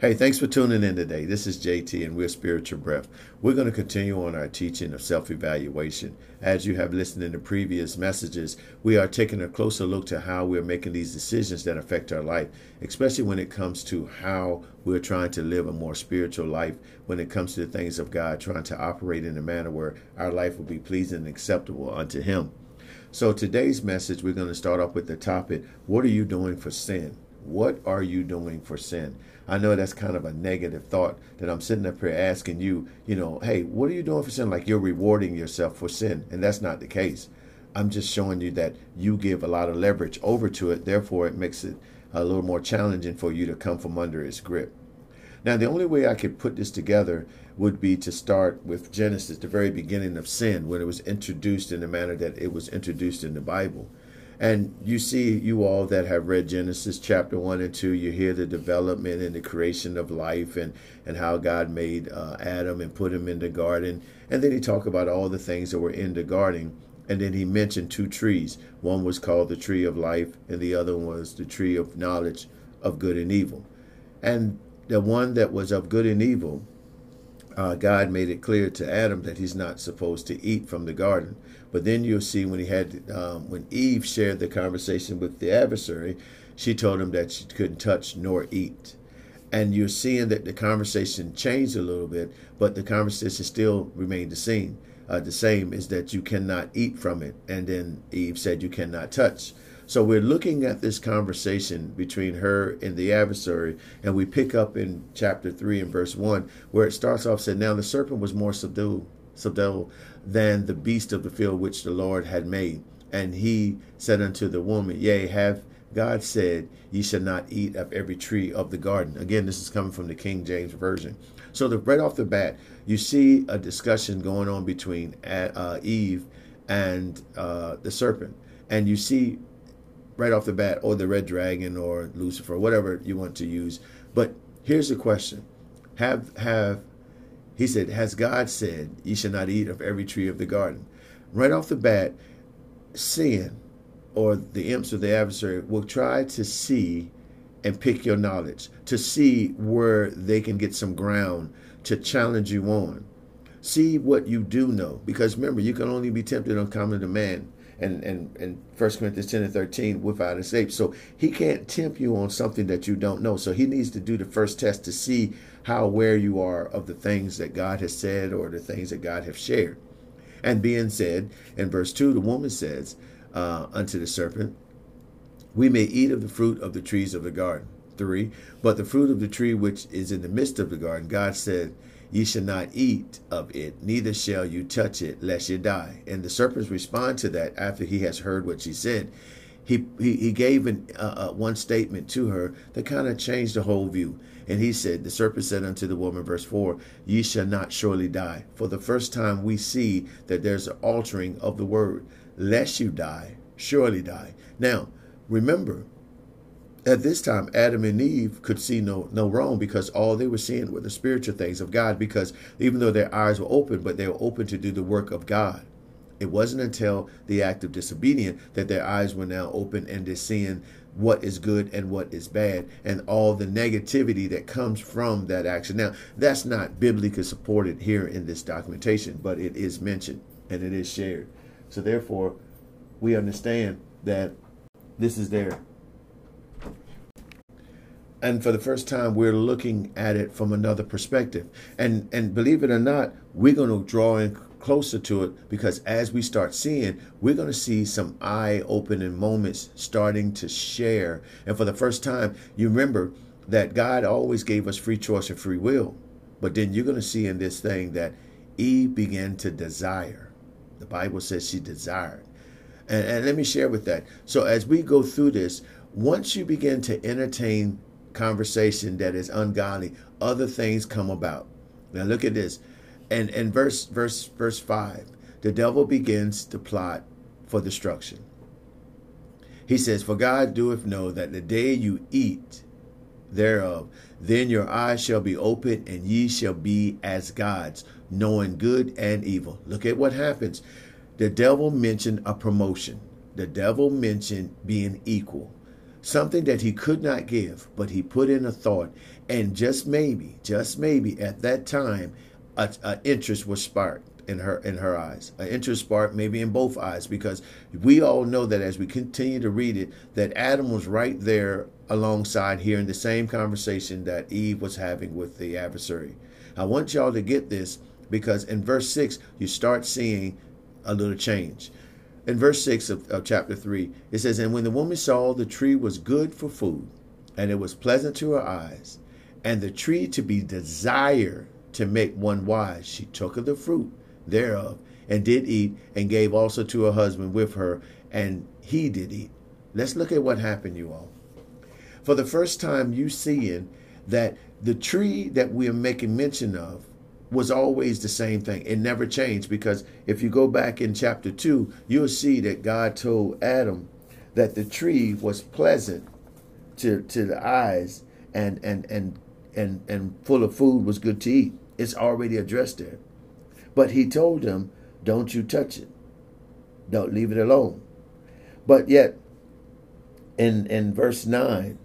Hey, thanks for tuning in today. This is JT and we're Spiritual Breath. We're going to continue on our teaching of self evaluation. As you have listened in the previous messages, we are taking a closer look to how we're making these decisions that affect our life, especially when it comes to how we're trying to live a more spiritual life, when it comes to the things of God, trying to operate in a manner where our life will be pleasing and acceptable unto Him. So, today's message, we're going to start off with the topic What are you doing for sin? What are you doing for sin? I know that's kind of a negative thought that I'm sitting up here asking you, you know, hey, what are you doing for sin? Like you're rewarding yourself for sin. And that's not the case. I'm just showing you that you give a lot of leverage over to it. Therefore, it makes it a little more challenging for you to come from under its grip. Now, the only way I could put this together would be to start with Genesis, the very beginning of sin, when it was introduced in the manner that it was introduced in the Bible. And you see, you all that have read Genesis chapter 1 and 2, you hear the development and the creation of life and, and how God made uh, Adam and put him in the garden. And then he talked about all the things that were in the garden. And then he mentioned two trees. One was called the tree of life, and the other was the tree of knowledge of good and evil. And the one that was of good and evil, uh, God made it clear to Adam that he's not supposed to eat from the garden. But then you'll see when he had um, when Eve shared the conversation with the adversary, she told him that she couldn't touch nor eat. And you're seeing that the conversation changed a little bit, but the conversation still remained the same. Uh, the same is that you cannot eat from it. And then Eve said you cannot touch. So we're looking at this conversation between her and the adversary, and we pick up in chapter 3 and verse 1, where it starts off said, Now the serpent was more subdued, subdued than the beast of the field which the Lord had made. And he said unto the woman, Yea, have God said, Ye shall not eat of every tree of the garden. Again, this is coming from the King James Version. So, the, right off the bat, you see a discussion going on between uh, Eve and uh, the serpent. And you see right off the bat, or the red dragon, or Lucifer, whatever you want to use. But here's the question: Have have he said, Has God said, Ye shall not eat of every tree of the garden? Right off the bat, sin or the imps or the adversary will try to see and pick your knowledge, to see where they can get some ground to challenge you on. See what you do know. Because remember, you can only be tempted on common demand and and and First Corinthians ten and thirteen without escape. So he can't tempt you on something that you don't know. So he needs to do the first test to see how aware you are of the things that God has said or the things that God has shared. And being said in verse two, the woman says uh, unto the serpent, "We may eat of the fruit of the trees of the garden." Three, but the fruit of the tree which is in the midst of the garden, God said Ye shall not eat of it, neither shall you touch it, lest you die. And the serpents respond to that after he has heard what she said. He, he, he gave an, uh, uh, one statement to her that kind of changed the whole view. And he said, The serpent said unto the woman, verse 4, Ye shall not surely die. For the first time we see that there's an altering of the word, lest you die, surely die. Now, remember, at this time, Adam and Eve could see no no wrong because all they were seeing were the spiritual things of God. Because even though their eyes were open, but they were open to do the work of God. It wasn't until the act of disobedience that their eyes were now open and they're seeing what is good and what is bad and all the negativity that comes from that action. Now, that's not biblically supported here in this documentation, but it is mentioned and it is shared. So therefore, we understand that this is there and for the first time we're looking at it from another perspective. And and believe it or not we're going to draw in closer to it because as we start seeing we're going to see some eye opening moments starting to share. And for the first time you remember that god always gave us free choice and free will. But then you're going to see in this thing that eve began to desire. The bible says she desired. And, and let me share with that. So as we go through this once you begin to entertain conversation that is ungodly, other things come about. Now look at this. And in verse verse verse 5, the devil begins to plot for destruction. He says, For God doeth know that the day you eat thereof, then your eyes shall be opened, and ye shall be as gods, knowing good and evil. Look at what happens. The devil mentioned a promotion. The devil mentioned being equal. Something that he could not give, but he put in a thought, and just maybe, just maybe at that time, a, interest was sparked in her in her eyes, an interest spark maybe in both eyes, because we all know that as we continue to read it, that Adam was right there alongside hearing the same conversation that Eve was having with the adversary. I want y'all to get this because in verse 6, you start seeing a little change. In verse 6 of, of chapter 3, it says, And when the woman saw the tree was good for food, and it was pleasant to her eyes, and the tree to be desired to make one wise, she took of the fruit thereof, and did eat, and gave also to her husband with her, and he did eat. Let's look at what happened, you all. For the first time, you seeing that the tree that we are making mention of was always the same thing. It never changed because if you go back in chapter 2, you'll see that God told Adam that the tree was pleasant to, to the eyes and, and, and, and, and full of food was good to eat. It's already addressed there. But he told him, don't you touch it. Don't leave it alone. But yet, in, in verse 9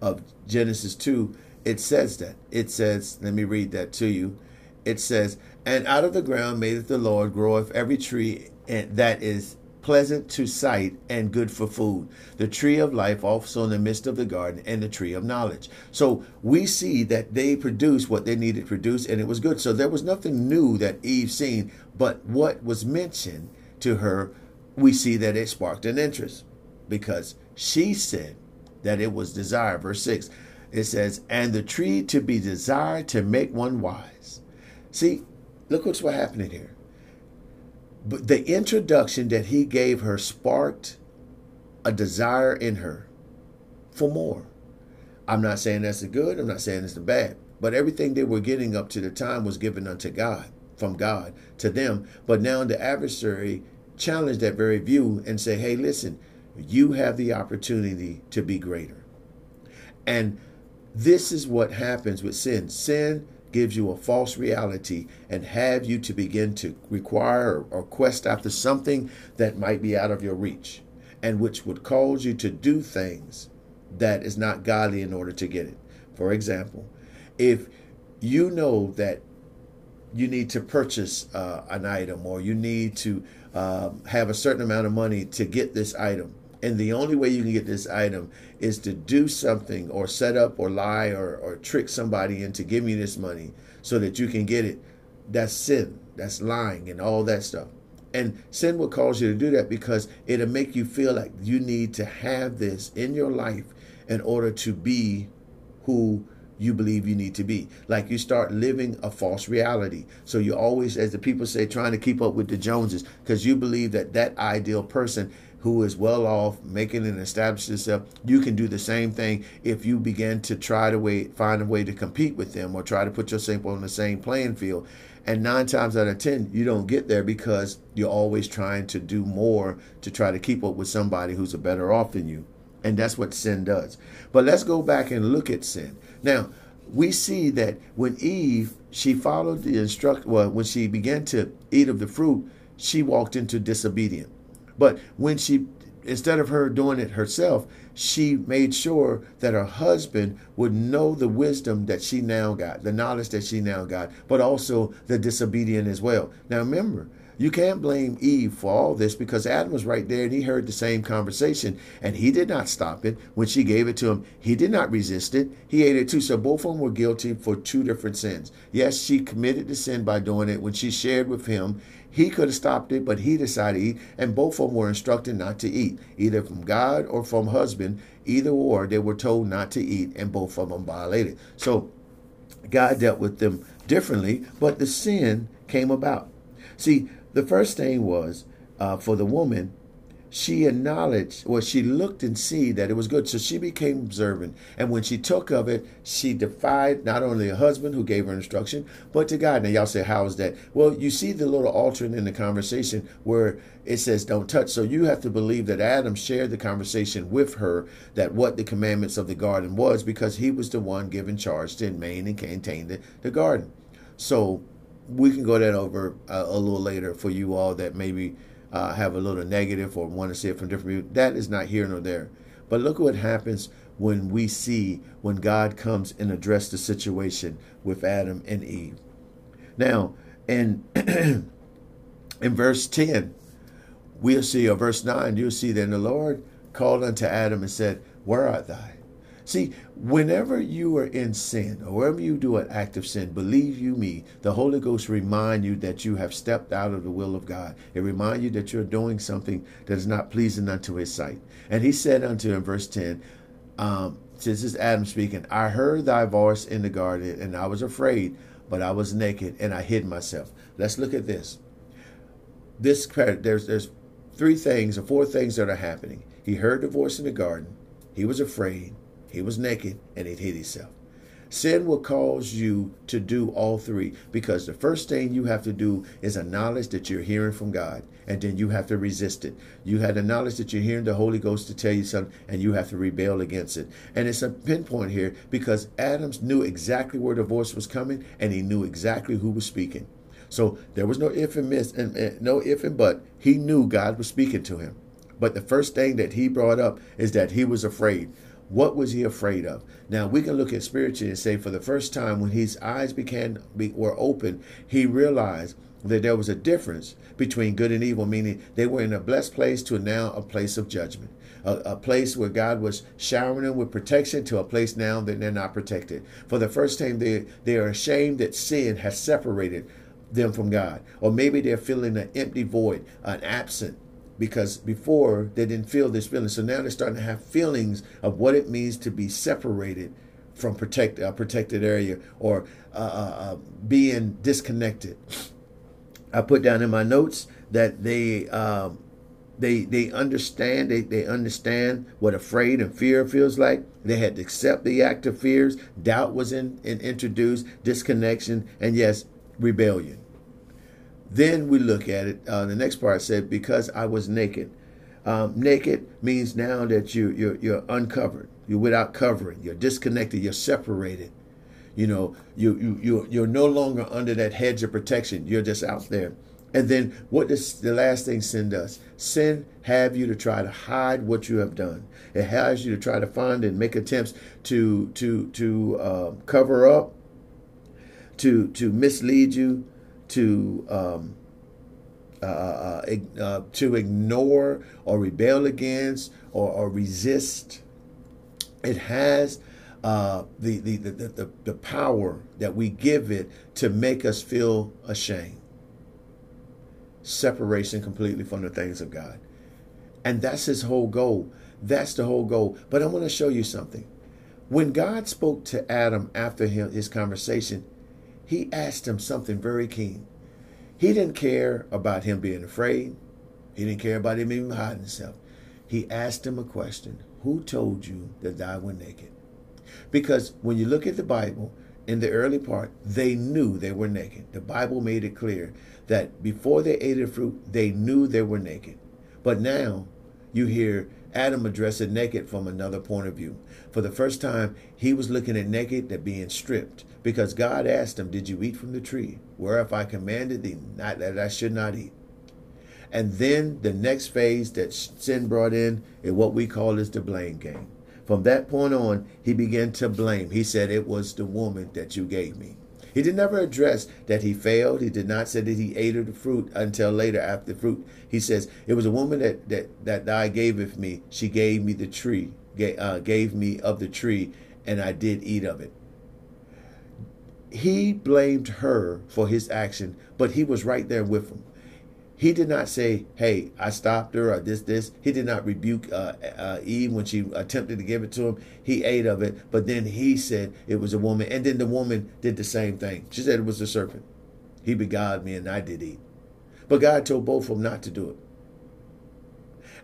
of Genesis 2, it says that. It says, let me read that to you. It says, And out of the ground made the Lord groweth every tree that is pleasant to sight and good for food. The tree of life also in the midst of the garden and the tree of knowledge. So we see that they produced what they needed to produce and it was good. So there was nothing new that Eve seen, but what was mentioned to her, we see that it sparked an interest because she said that it was desire. Verse 6, it says, and the tree to be desired to make one wise. See, look what's what happening here but the introduction that he gave her sparked a desire in her for more. I'm not saying that's the good, I'm not saying it's the bad, but everything they were getting up to the time was given unto God, from God to them. But now the adversary challenged that very view and say, hey, listen, you have the opportunity to be greater. And this is what happens with sin. Sin gives you a false reality and have you to begin to require or quest after something that might be out of your reach and which would cause you to do things that is not godly in order to get it. For example, if you know that you need to purchase uh, an item or you need to uh, have a certain amount of money to get this item, and the only way you can get this item is to do something or set up or lie or, or trick somebody into giving you this money so that you can get it. That's sin. That's lying and all that stuff. And sin will cause you to do that because it'll make you feel like you need to have this in your life in order to be who you believe you need to be. Like you start living a false reality. So you always, as the people say, trying to keep up with the Joneses because you believe that that ideal person who is well off, making and establishing itself, you can do the same thing if you begin to try to find a way to compete with them or try to put yourself on the same playing field. And nine times out of ten, you don't get there because you're always trying to do more to try to keep up with somebody who's a better off than you. And that's what sin does. But let's go back and look at sin. Now, we see that when Eve, she followed the instruct well, when she began to eat of the fruit, she walked into disobedience. But when she, instead of her doing it herself, she made sure that her husband would know the wisdom that she now got, the knowledge that she now got, but also the disobedient as well. Now remember, you can't blame Eve for all this because Adam was right there and he heard the same conversation and he did not stop it when she gave it to him. He did not resist it. He ate it too. So both of them were guilty for two different sins. Yes, she committed the sin by doing it when she shared with him he could have stopped it, but he decided to eat, and both of them were instructed not to eat, either from God or from husband. Either or, they were told not to eat, and both of them violated. So God dealt with them differently, but the sin came about. See, the first thing was uh, for the woman, she acknowledged well, she looked and see that it was good. So she became observant. And when she took of it she defied not only her husband who gave her instruction but to god. Now y'all say how is that? Well you see the little altering in the conversation where it says don't touch. So you have to believe that adam shared the conversation with her that what the commandments of the garden was because he was the one given charge to maintain and maintain the, the garden. So we can go that over uh, a little later for you all that maybe uh, have a little negative or want to see it from different view. That is not here nor there. But look what happens when we see when God comes and address the situation with Adam and Eve. Now, in in verse 10, we'll see, or verse 9, you'll see then the Lord called unto Adam and said, Where art thou? See, whenever you are in sin, or wherever you do an act of sin, believe you me, the Holy Ghost remind you that you have stepped out of the will of God. It remind you that you're doing something that is not pleasing unto his sight. And he said unto him, verse 10, um, this is Adam speaking, I heard thy voice in the garden, and I was afraid, but I was naked, and I hid myself. Let's look at this. This there's there's three things or four things that are happening. He heard the voice in the garden. He was afraid. He was naked and he hid himself. Sin will cause you to do all three because the first thing you have to do is acknowledge that you're hearing from God and then you have to resist it. You had the knowledge that you're hearing the Holy Ghost to tell you something and you have to rebel against it. And it's a pinpoint here because Adams knew exactly where the voice was coming and he knew exactly who was speaking. So there was no if and miss and, and no if and but. He knew God was speaking to him. But the first thing that he brought up is that he was afraid. What was he afraid of? Now we can look at spiritually and say, for the first time, when his eyes began were open, he realized that there was a difference between good and evil, meaning they were in a blessed place to now a place of judgment, a, a, place where God was showering them with protection to a place now that they're not protected. For the first time, they they are ashamed that sin has separated them from God, or maybe they're feeling an empty void, an absent because before they didn't feel this feeling. So now they're starting to have feelings of what it means to be separated from protect a protected area or uh, uh, uh, being disconnected. I put down in my notes that they um, they they understand they, they understand what afraid and fear feels like. They had to accept the act of fears. Doubt was in, in introduced, disconnection, and yes, rebellion. Then we look at it. Uh, the next part said, "Because I was naked." Um, naked means now that you you're, you're uncovered. You're without covering. You're disconnected. You're separated. You know, you you you you're no longer under that hedge of protection. You're just out there. And then what does the last thing sin does? Sin have you to try to hide what you have done. It has you to try to find and make attempts to to to uh, cover up, to to mislead you, to um, uh, uh, uh, to ignore or rebel against or, or resist. It has uh, the, the, the, the, the power that we give it to make us feel ashamed. Separation completely from the things of God. And that's his whole goal. That's the whole goal. But I want to show you something. When God spoke to Adam after his conversation, he asked him something very keen. He didn't care about him being afraid. He didn't care about him even hiding himself. He asked him a question Who told you that thou were naked? Because when you look at the Bible, in the early part, they knew they were naked. The Bible made it clear that before they ate the fruit, they knew they were naked. But now you hear Adam address it naked from another point of view. For the first time, he was looking at naked at being stripped because God asked him, Did you eat from the tree whereof I commanded thee not that I should not eat? And then the next phase that sin brought in is what we call is the blame game. From that point on, he began to blame. He said, It was the woman that you gave me. He did never address that he failed. He did not say that he ate of the fruit until later after the fruit. He says, It was a woman that that, that I gave of me. She gave me the tree, gave, uh, gave me of the tree, and I did eat of it he blamed her for his action, but he was right there with him. He did not say, "Hey, I stopped her," or this, this. He did not rebuke uh, uh, Eve when she attempted to give it to him. He ate of it, but then he said it was a woman, and then the woman did the same thing. She said it was the serpent. He beguiled me, and I did eat. But God told both of them not to do it.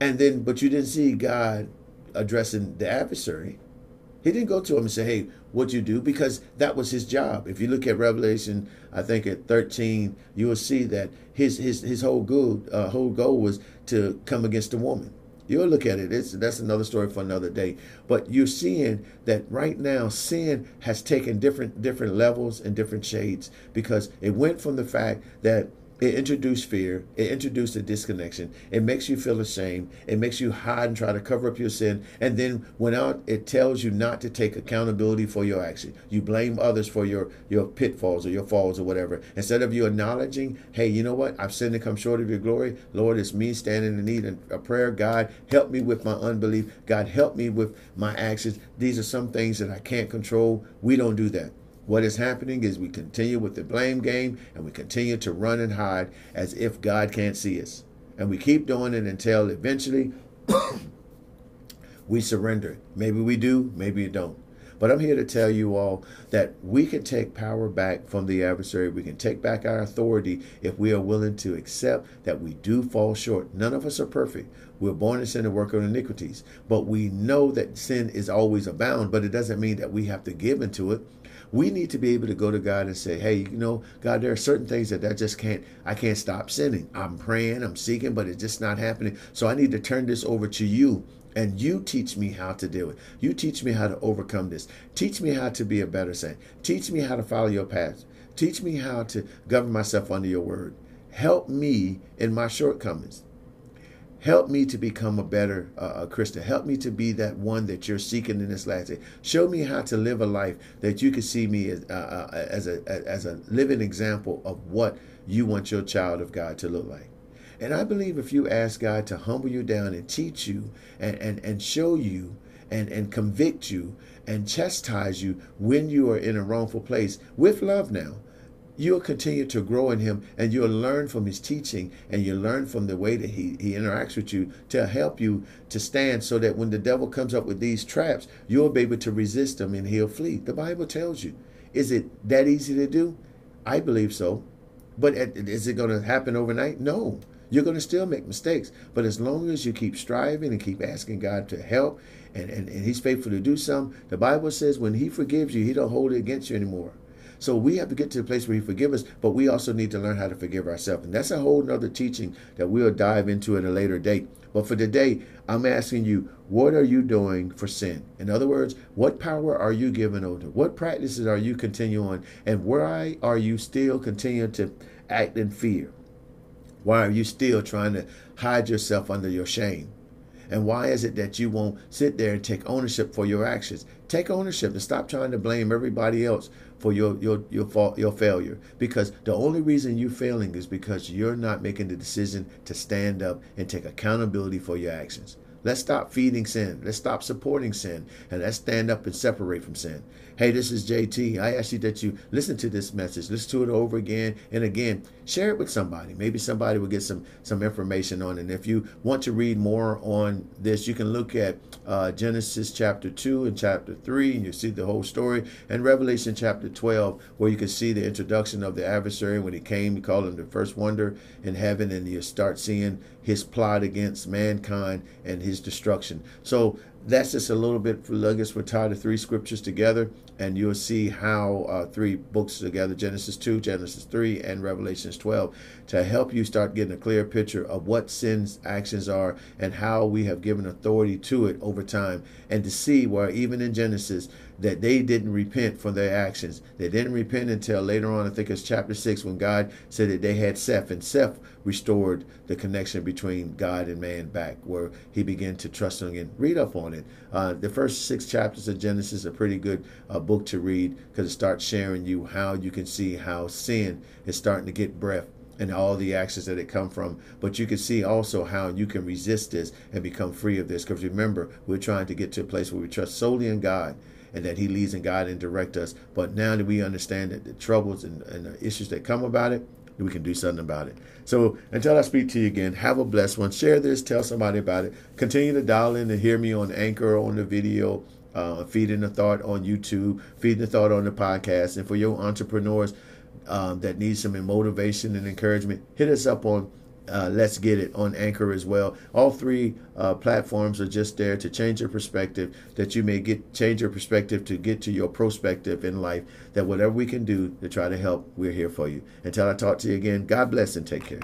And then, but you didn't see God addressing the adversary. He didn't go to him and say, "Hey, what you do?" Because that was his job. If you look at Revelation, I think at thirteen, you will see that his his his whole good uh, whole goal was to come against the woman. You'll look at it. It's, that's another story for another day. But you're seeing that right now, sin has taken different different levels and different shades because it went from the fact that It introduced fear. It introduced a disconnection. It makes you feel ashamed. It makes you hide and try to cover up your sin. And then when out, it tells you not to take accountability for your action. You blame others for your, your pitfalls or your falls or whatever. Instead of you acknowledging, hey, you know what? I've sinned and come short of your glory. Lord, it's me standing in need of a prayer. God, help me with my unbelief. God, help me with my actions. These are some things that I can't control. We don't do that. What is happening is we continue with the blame game and we continue to run and hide as if God can't see us. And we keep doing it until eventually we surrender. Maybe we do, maybe we don't. But I'm here to tell you all that we can take power back from the adversary. We can take back our authority if we are willing to accept that we do fall short. None of us are perfect. We're born in sin and work on iniquities. But we know that sin is always abound, but it doesn't mean that we have to give into it we need to be able to go to God and say, hey, you know, God, there are certain things that I just can't, I can't stop sinning. I'm praying, I'm seeking, but it's just not happening. So I need to turn this over to you. And you teach me how to do it. You teach me how to overcome this. Teach me how to be a better saint. Teach me how to follow your path. Teach me how to govern myself under your word. Help me in my shortcomings. Help me to become a better uh, Christian. Help me to be that one that you're seeking in this last day. Show me how to live a life that you can see me as, uh, uh as a as a living example of what you want your child of God to look like. And I believe if you ask God to humble you down and teach you and, and, and show you and, and convict you and chastise you when you are in a wrongful place with love now, you'll continue to grow in him and you'll learn from his teaching and you'll learn from the way that he, he interacts with you to help you to stand so that when the devil comes up with these traps, you'll be able to resist him and he'll flee. The Bible tells you. Is it that easy to do? I believe so. But is it going to happen overnight? No. You're going to still make mistakes. But as long as you keep striving and keep asking God to help and, and, and he's faithful to do something, the Bible says when he forgives you, he don't hold it against you anymore. So we have to get to the place where He forgives us, but we also need to learn how to forgive ourselves. And that's a whole nother teaching that we'll dive into at a later date. But for today, I'm asking you, what are you doing for sin? In other words, what power are you giving over? What practices are you continuing? And why are you still continuing to act in fear? Why are you still trying to hide yourself under your shame? And why is it that you won't sit there and take ownership for your actions? Take ownership and stop trying to blame everybody else for your your your fault your failure. Because the only reason you're failing is because you're not making the decision to stand up and take accountability for your actions. Let's stop feeding sin. Let's stop supporting sin. And let's stand up and separate from sin Hey, this is JT. I ask you that you listen to this message, listen to it over again and again. Share it with somebody. Maybe somebody will get some some information on it. And if you want to read more on this, you can look at uh, Genesis chapter 2 and chapter 3, and you see the whole story, and Revelation chapter 12, where you can see the introduction of the adversary. When he came, he called him the first wonder in heaven, and you start seeing his plot against mankind and his destruction. So that's just a little bit for Luggage. We'll tie the three scriptures together, and you'll see how uh, three books together Genesis 2, Genesis 3, and Revelations 12 to help you start getting a clear picture of what sin's actions are and how we have given authority to it over time, and to see where even in Genesis, that they didn't repent for their actions. They didn't repent until later on, I think it's chapter 6, when God said that they had Seth, and Seth restored the connection between God and man back, where he began to trust him again. Read up on it. Uh, the first six chapters of Genesis are pretty good uh, book to read because it starts sharing you how you can see how sin is starting to get breath and all the actions that it come from. But you can see also how you can resist this and become free of this. Because remember, we're trying to get to a place where we trust solely in God and that He leads and guides and direct us. But now that we understand that the troubles and, and the issues that come about it, we can do something about it. So until I speak to you again, have a blessed one. Share this, tell somebody about it. Continue to dial in and hear me on Anchor on the video, uh, feeding the thought on YouTube, feeding the thought on the podcast. And for your entrepreneurs um, that need some motivation and encouragement, hit us up on uh, Let's Get It on Anchor as well. All three uh, platforms are just there to change your perspective, that you may get change your perspective to get to your perspective in life. That whatever we can do to try to help, we're here for you. Until I talk to you again, God bless and take care.